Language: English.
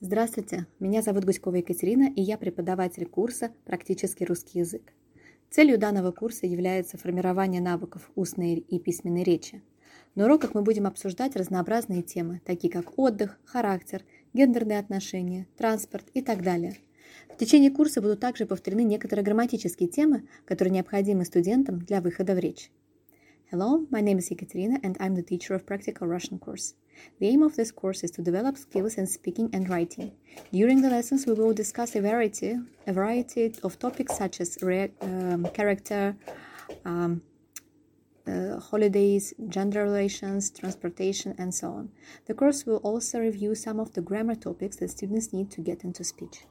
Здравствуйте, меня зовут Гуськова Екатерина, и я преподаватель курса «Практический русский язык». Целью данного курса является формирование навыков устной и письменной речи. На уроках мы будем обсуждать разнообразные темы, такие как отдых, характер, гендерные отношения, транспорт и так далее. В течение курса будут также повторены некоторые грамматические темы, которые необходимы студентам для выхода в речь. Hello, my name is Ekaterina and I'm the teacher of Practical Russian course. The aim of this course is to develop skills in speaking and writing. During the lessons, we will discuss a variety, a variety of topics such as re- um, character, um, uh, holidays, gender relations, transportation, and so on. The course will also review some of the grammar topics that students need to get into speech.